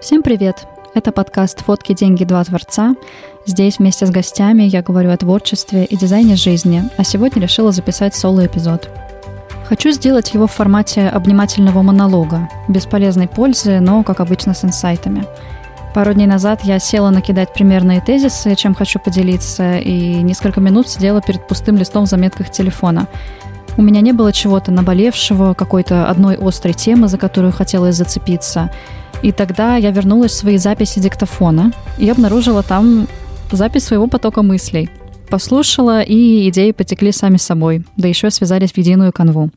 Всем привет! Это подкаст «Фотки, деньги, два творца». Здесь вместе с гостями я говорю о творчестве и дизайне жизни, а сегодня решила записать соло-эпизод. Хочу сделать его в формате обнимательного монолога, без полезной пользы, но, как обычно, с инсайтами. Пару дней назад я села накидать примерные тезисы, чем хочу поделиться, и несколько минут сидела перед пустым листом в заметках телефона. У меня не было чего-то наболевшего, какой-то одной острой темы, за которую хотелось зацепиться – и тогда я вернулась в свои записи диктофона и обнаружила там запись своего потока мыслей. Послушала, и идеи потекли сами собой, да еще связались в единую канву.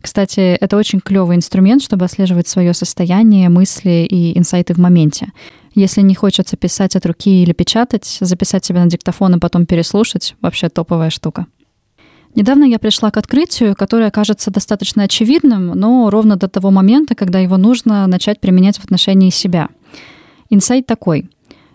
Кстати, это очень клевый инструмент, чтобы отслеживать свое состояние, мысли и инсайты в моменте. Если не хочется писать от руки или печатать, записать себе на диктофон и потом переслушать — вообще топовая штука. Недавно я пришла к открытию, которое кажется достаточно очевидным, но ровно до того момента, когда его нужно начать применять в отношении себя. Инсайт такой.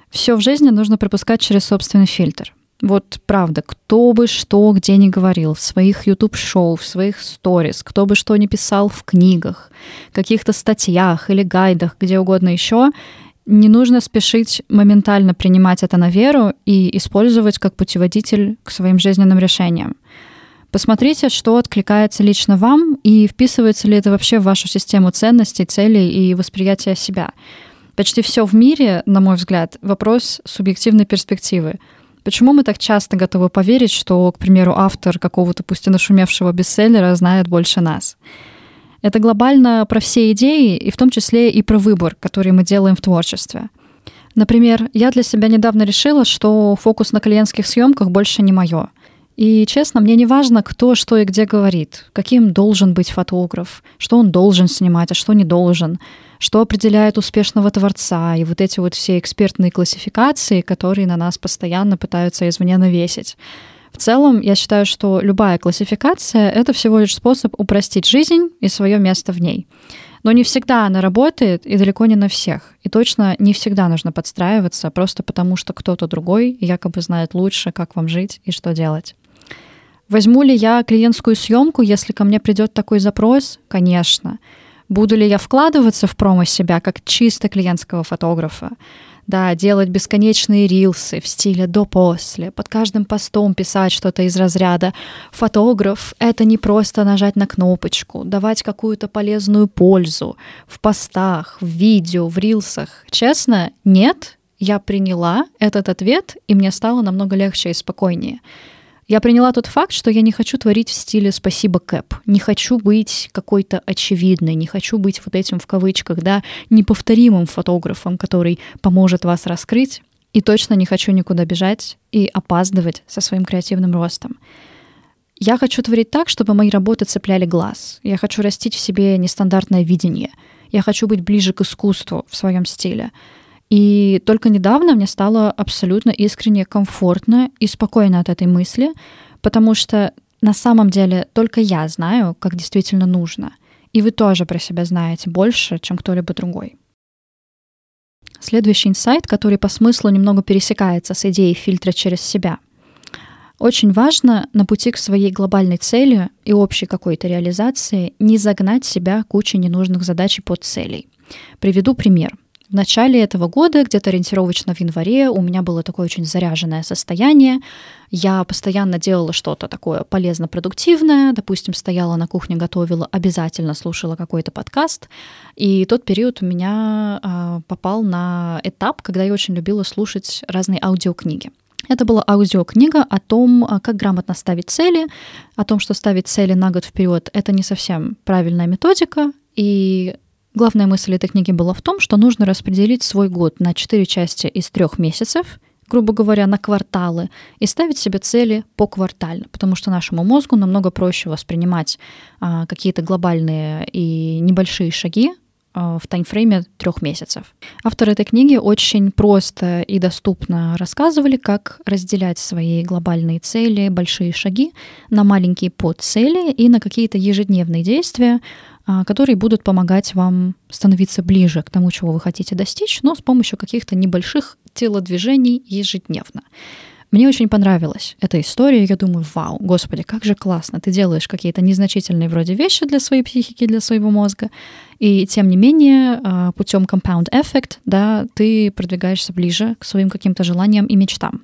Все в жизни нужно пропускать через собственный фильтр. Вот правда, кто бы что где ни говорил, в своих YouTube-шоу, в своих сторис, кто бы что ни писал в книгах, каких-то статьях или гайдах, где угодно еще, не нужно спешить моментально принимать это на веру и использовать как путеводитель к своим жизненным решениям. Посмотрите, что откликается лично вам и вписывается ли это вообще в вашу систему ценностей, целей и восприятия себя. Почти все в мире, на мой взгляд, вопрос субъективной перспективы. Почему мы так часто готовы поверить, что, к примеру, автор какого-то пусть и нашумевшего бестселлера знает больше нас? Это глобально про все идеи, и в том числе и про выбор, который мы делаем в творчестве. Например, я для себя недавно решила, что фокус на клиентских съемках больше не мое. И, честно, мне не важно, кто что и где говорит, каким должен быть фотограф, что он должен снимать, а что не должен, что определяет успешного творца, и вот эти вот все экспертные классификации, которые на нас постоянно пытаются извне навесить. В целом, я считаю, что любая классификация — это всего лишь способ упростить жизнь и свое место в ней. Но не всегда она работает, и далеко не на всех. И точно не всегда нужно подстраиваться, просто потому что кто-то другой якобы знает лучше, как вам жить и что делать. Возьму ли я клиентскую съемку, если ко мне придет такой запрос? Конечно. Буду ли я вкладываться в промо себя как чисто клиентского фотографа? Да, делать бесконечные рилсы в стиле до-после, под каждым постом писать что-то из разряда «Фотограф — это не просто нажать на кнопочку, давать какую-то полезную пользу в постах, в видео, в рилсах». Честно, нет, я приняла этот ответ, и мне стало намного легче и спокойнее. Я приняла тот факт, что я не хочу творить в стиле «спасибо, Кэп». Не хочу быть какой-то очевидной, не хочу быть вот этим в кавычках, да, неповторимым фотографом, который поможет вас раскрыть. И точно не хочу никуда бежать и опаздывать со своим креативным ростом. Я хочу творить так, чтобы мои работы цепляли глаз. Я хочу растить в себе нестандартное видение. Я хочу быть ближе к искусству в своем стиле. И только недавно мне стало абсолютно искренне комфортно и спокойно от этой мысли, потому что на самом деле только я знаю, как действительно нужно. И вы тоже про себя знаете больше, чем кто-либо другой. Следующий инсайт, который по смыслу немного пересекается с идеей фильтра через себя. Очень важно на пути к своей глобальной цели и общей какой-то реализации не загнать себя кучей ненужных задач и подцелей. Приведу пример — в начале этого года, где-то ориентировочно в январе, у меня было такое очень заряженное состояние. Я постоянно делала что-то такое полезно-продуктивное. Допустим, стояла на кухне, готовила, обязательно слушала какой-то подкаст. И тот период у меня э, попал на этап, когда я очень любила слушать разные аудиокниги. Это была аудиокнига о том, а, как грамотно ставить цели, о том, что ставить цели на год вперед — это не совсем правильная методика, и Главная мысль этой книги была в том, что нужно распределить свой год на четыре части из трех месяцев, грубо говоря, на кварталы, и ставить себе цели поквартально, потому что нашему мозгу намного проще воспринимать а, какие-то глобальные и небольшие шаги а, в таймфрейме трех месяцев. Авторы этой книги очень просто и доступно рассказывали, как разделять свои глобальные цели, большие шаги на маленькие подцели и на какие-то ежедневные действия, которые будут помогать вам становиться ближе к тому, чего вы хотите достичь, но с помощью каких-то небольших телодвижений ежедневно. Мне очень понравилась эта история. Я думаю, вау, господи, как же классно. Ты делаешь какие-то незначительные вроде вещи для своей психики, для своего мозга. И тем не менее, а, путем compound effect, да, ты продвигаешься ближе к своим каким-то желаниям и мечтам.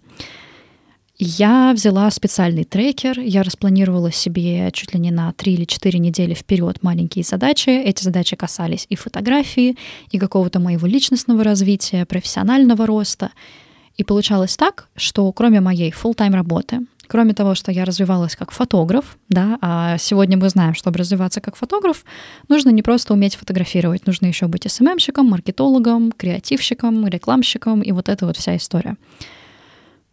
Я взяла специальный трекер, я распланировала себе чуть ли не на 3 или 4 недели вперед маленькие задачи. Эти задачи касались и фотографии, и какого-то моего личностного развития, профессионального роста. И получалось так, что кроме моей full-time работы, кроме того, что я развивалась как фотограф, да, а сегодня мы знаем, чтобы развиваться как фотограф, нужно не просто уметь фотографировать, нужно еще быть СММщиком, маркетологом, креативщиком, рекламщиком и вот эта вот вся история.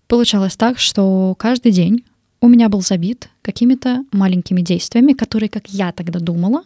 Получалось так, что каждый день у меня был забит какими-то маленькими действиями, которые, как я тогда думала,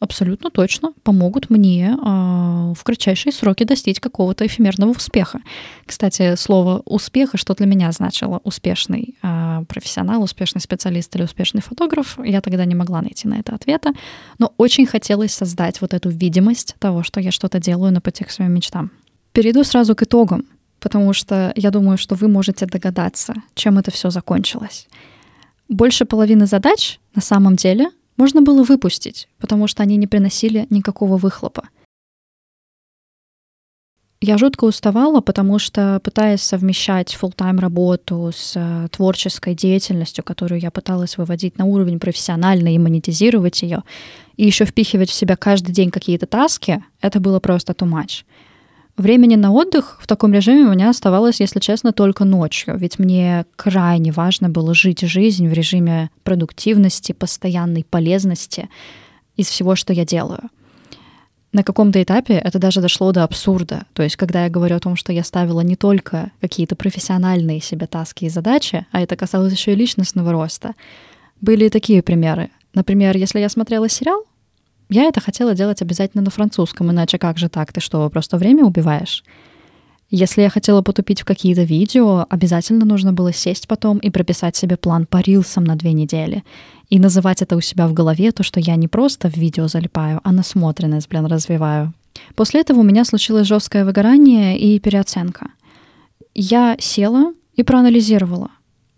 абсолютно точно помогут мне э, в кратчайшие сроки достичь какого-то эфемерного успеха. Кстати, слово успеха, что для меня значило успешный э, профессионал, успешный специалист или успешный фотограф, я тогда не могла найти на это ответа, но очень хотелось создать вот эту видимость того, что я что-то делаю на пути к своим мечтам. Перейду сразу к итогам потому что я думаю, что вы можете догадаться, чем это все закончилось. Больше половины задач на самом деле можно было выпустить, потому что они не приносили никакого выхлопа. Я жутко уставала, потому что, пытаясь совмещать full-time работу с э, творческой деятельностью, которую я пыталась выводить на уровень профессиональный и монетизировать ее, и еще впихивать в себя каждый день какие-то таски, это было просто too much. Времени на отдых в таком режиме у меня оставалось, если честно, только ночью, ведь мне крайне важно было жить жизнь в режиме продуктивности, постоянной полезности из всего, что я делаю. На каком-то этапе это даже дошло до абсурда. То есть, когда я говорю о том, что я ставила не только какие-то профессиональные себе таски и задачи, а это касалось еще и личностного роста, были и такие примеры. Например, если я смотрела сериал, я это хотела делать обязательно на французском, иначе как же так? Ты что, просто время убиваешь? Если я хотела потупить в какие-то видео, обязательно нужно было сесть потом и прописать себе план по рилсам на две недели. И называть это у себя в голове, то, что я не просто в видео залипаю, а насмотренность, блин, развиваю. После этого у меня случилось жесткое выгорание и переоценка. Я села и проанализировала,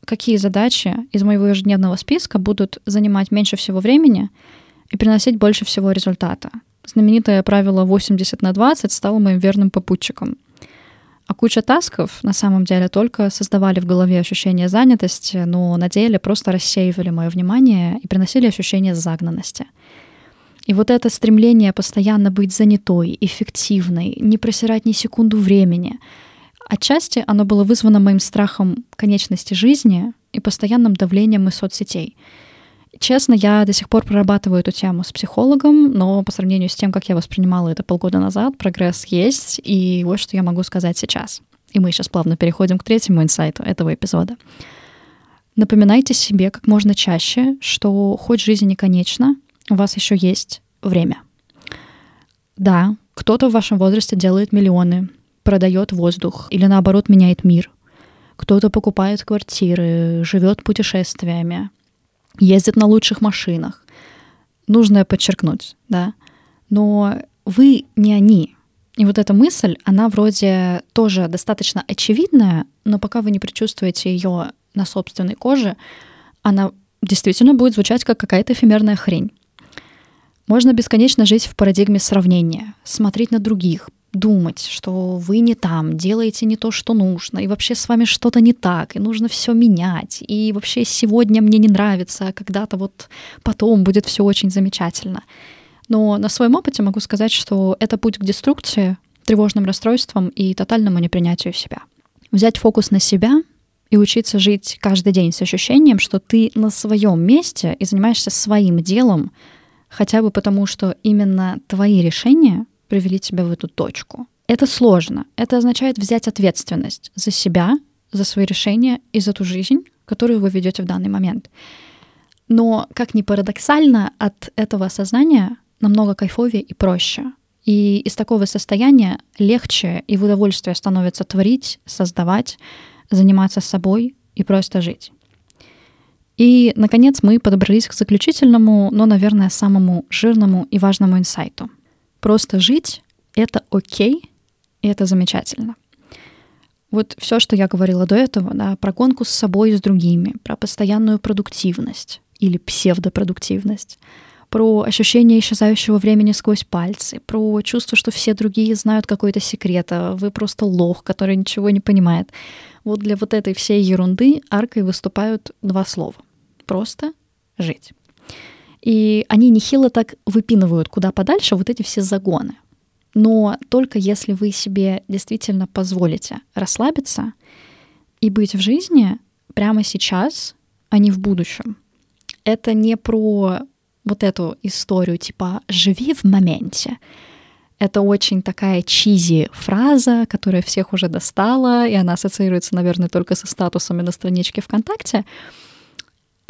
какие задачи из моего ежедневного списка будут занимать меньше всего времени — и приносить больше всего результата. Знаменитое правило 80 на 20 стало моим верным попутчиком. А куча тасков на самом деле только создавали в голове ощущение занятости, но на деле просто рассеивали мое внимание и приносили ощущение загнанности. И вот это стремление постоянно быть занятой, эффективной, не просирать ни секунду времени, отчасти оно было вызвано моим страхом конечности жизни и постоянным давлением из соцсетей — Честно, я до сих пор прорабатываю эту тему с психологом, но по сравнению с тем, как я воспринимала это полгода назад, прогресс есть, и вот что я могу сказать сейчас. И мы сейчас плавно переходим к третьему инсайту этого эпизода. Напоминайте себе как можно чаще, что хоть жизнь не конечна, у вас еще есть время. Да, кто-то в вашем возрасте делает миллионы, продает воздух или наоборот меняет мир. Кто-то покупает квартиры, живет путешествиями, ездят на лучших машинах. Нужно подчеркнуть, да. Но вы не они. И вот эта мысль, она вроде тоже достаточно очевидная, но пока вы не предчувствуете ее на собственной коже, она действительно будет звучать как какая-то эфемерная хрень. Можно бесконечно жить в парадигме сравнения, смотреть на других, думать, что вы не там, делаете не то, что нужно, и вообще с вами что-то не так, и нужно все менять, и вообще сегодня мне не нравится, а когда-то вот потом будет все очень замечательно. Но на своем опыте могу сказать, что это путь к деструкции, тревожным расстройствам и тотальному непринятию себя. Взять фокус на себя и учиться жить каждый день с ощущением, что ты на своем месте и занимаешься своим делом, хотя бы потому, что именно твои решения привели тебя в эту точку. Это сложно. Это означает взять ответственность за себя, за свои решения и за ту жизнь, которую вы ведете в данный момент. Но, как ни парадоксально, от этого осознания намного кайфовее и проще. И из такого состояния легче и в удовольствие становится творить, создавать, заниматься собой и просто жить. И, наконец, мы подобрались к заключительному, но, наверное, самому жирному и важному инсайту — Просто жить — это окей, и это замечательно. Вот все, что я говорила до этого, да, про гонку с собой и с другими, про постоянную продуктивность или псевдопродуктивность, про ощущение исчезающего времени сквозь пальцы, про чувство, что все другие знают какой-то секрет, а вы просто лох, который ничего не понимает. Вот для вот этой всей ерунды аркой выступают два слова. Просто жить. И они нехило так выпинывают куда подальше вот эти все загоны. Но только если вы себе действительно позволите расслабиться и быть в жизни прямо сейчас, а не в будущем. Это не про вот эту историю типа «живи в моменте». Это очень такая чизи фраза, которая всех уже достала, и она ассоциируется, наверное, только со статусами на страничке ВКонтакте.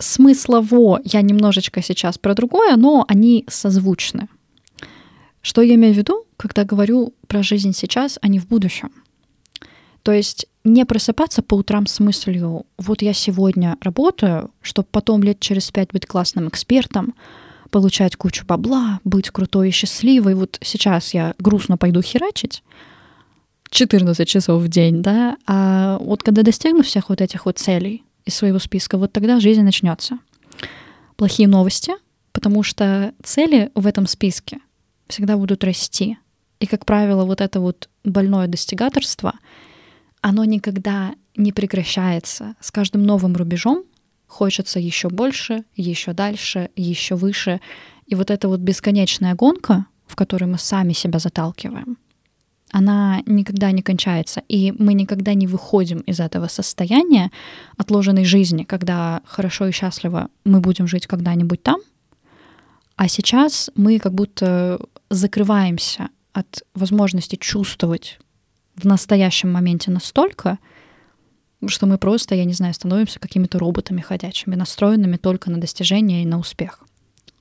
Смыслово я немножечко сейчас про другое, но они созвучны. Что я имею в виду, когда говорю про жизнь сейчас, а не в будущем? То есть не просыпаться по утрам с мыслью, вот я сегодня работаю, чтобы потом лет через пять быть классным экспертом, получать кучу бабла, быть крутой и счастливой. Вот сейчас я грустно пойду херачить 14 часов в день, да, а вот когда достигну всех вот этих вот целей из своего списка, вот тогда жизнь начнется. Плохие новости, потому что цели в этом списке всегда будут расти. И, как правило, вот это вот больное достигаторство, оно никогда не прекращается. С каждым новым рубежом хочется еще больше, еще дальше, еще выше. И вот эта вот бесконечная гонка, в которой мы сами себя заталкиваем, она никогда не кончается. И мы никогда не выходим из этого состояния отложенной жизни, когда хорошо и счастливо мы будем жить когда-нибудь там, а сейчас мы как будто закрываемся от возможности чувствовать в настоящем моменте настолько, что мы просто, я не знаю, становимся какими-то роботами ходячими, настроенными только на достижение и на успех.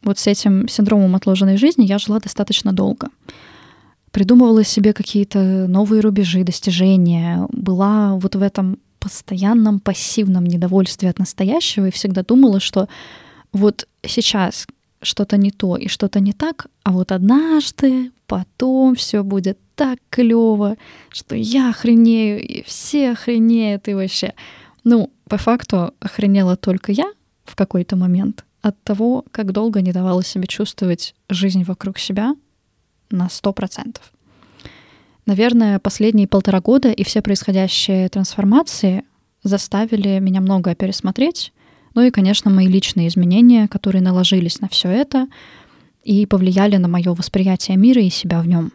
Вот с этим синдромом отложенной жизни я жила достаточно долго. Придумывала себе какие-то новые рубежи, достижения, была вот в этом постоянном пассивном недовольстве от настоящего и всегда думала, что вот сейчас что-то не то и что-то не так, а вот однажды, потом все будет так клево, что я охренею, и все охренеют, и вообще. Ну, по факту охренела только я в какой-то момент от того, как долго не давала себе чувствовать жизнь вокруг себя на сто процентов. Наверное, последние полтора года и все происходящие трансформации заставили меня многое пересмотреть, ну и, конечно, мои личные изменения, которые наложились на все это и повлияли на мое восприятие мира и себя в нем.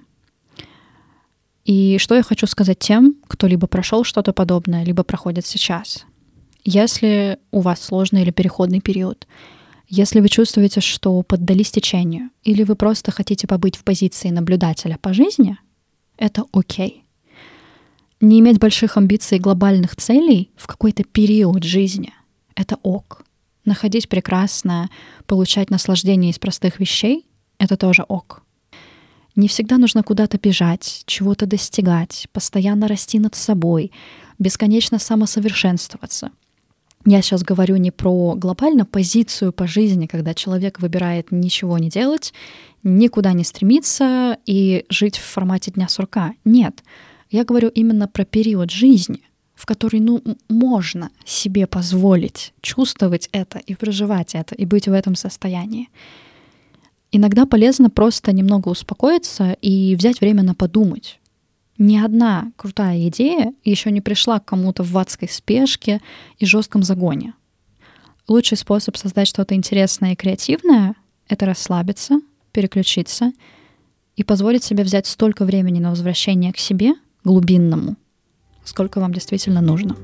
И что я хочу сказать тем, кто либо прошел что-то подобное, либо проходит сейчас. Если у вас сложный или переходный период, если вы чувствуете, что поддались течению, или вы просто хотите побыть в позиции наблюдателя по жизни, это окей. Не иметь больших амбиций и глобальных целей в какой-то период жизни — это ок. Находить прекрасное, получать наслаждение из простых вещей — это тоже ок. Не всегда нужно куда-то бежать, чего-то достигать, постоянно расти над собой, бесконечно самосовершенствоваться. Я сейчас говорю не про глобально позицию по жизни, когда человек выбирает ничего не делать, никуда не стремиться и жить в формате дня сурка. Нет, я говорю именно про период жизни — в которой, ну, можно себе позволить чувствовать это и проживать это, и быть в этом состоянии. Иногда полезно просто немного успокоиться и взять время на подумать. Ни одна крутая идея еще не пришла к кому-то в адской спешке и жестком загоне. Лучший способ создать что-то интересное и креативное — это расслабиться, переключиться и позволить себе взять столько времени на возвращение к себе, глубинному — сколько вам действительно нужно.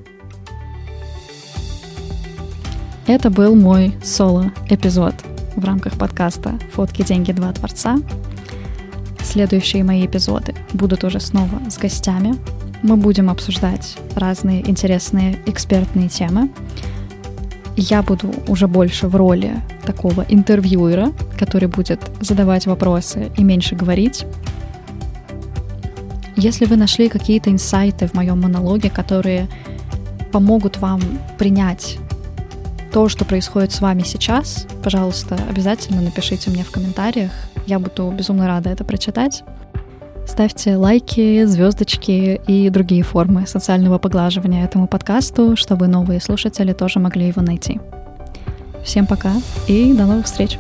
Это был мой соло-эпизод в рамках подкаста «Фотки, деньги, два творца». Следующие мои эпизоды будут уже снова с гостями. Мы будем обсуждать разные интересные экспертные темы. Я буду уже больше в роли такого интервьюера, который будет задавать вопросы и меньше говорить. Если вы нашли какие-то инсайты в моем монологе, которые помогут вам принять то, что происходит с вами сейчас, пожалуйста, обязательно напишите мне в комментариях. Я буду безумно рада это прочитать. Ставьте лайки, звездочки и другие формы социального поглаживания этому подкасту, чтобы новые слушатели тоже могли его найти. Всем пока и до новых встреч!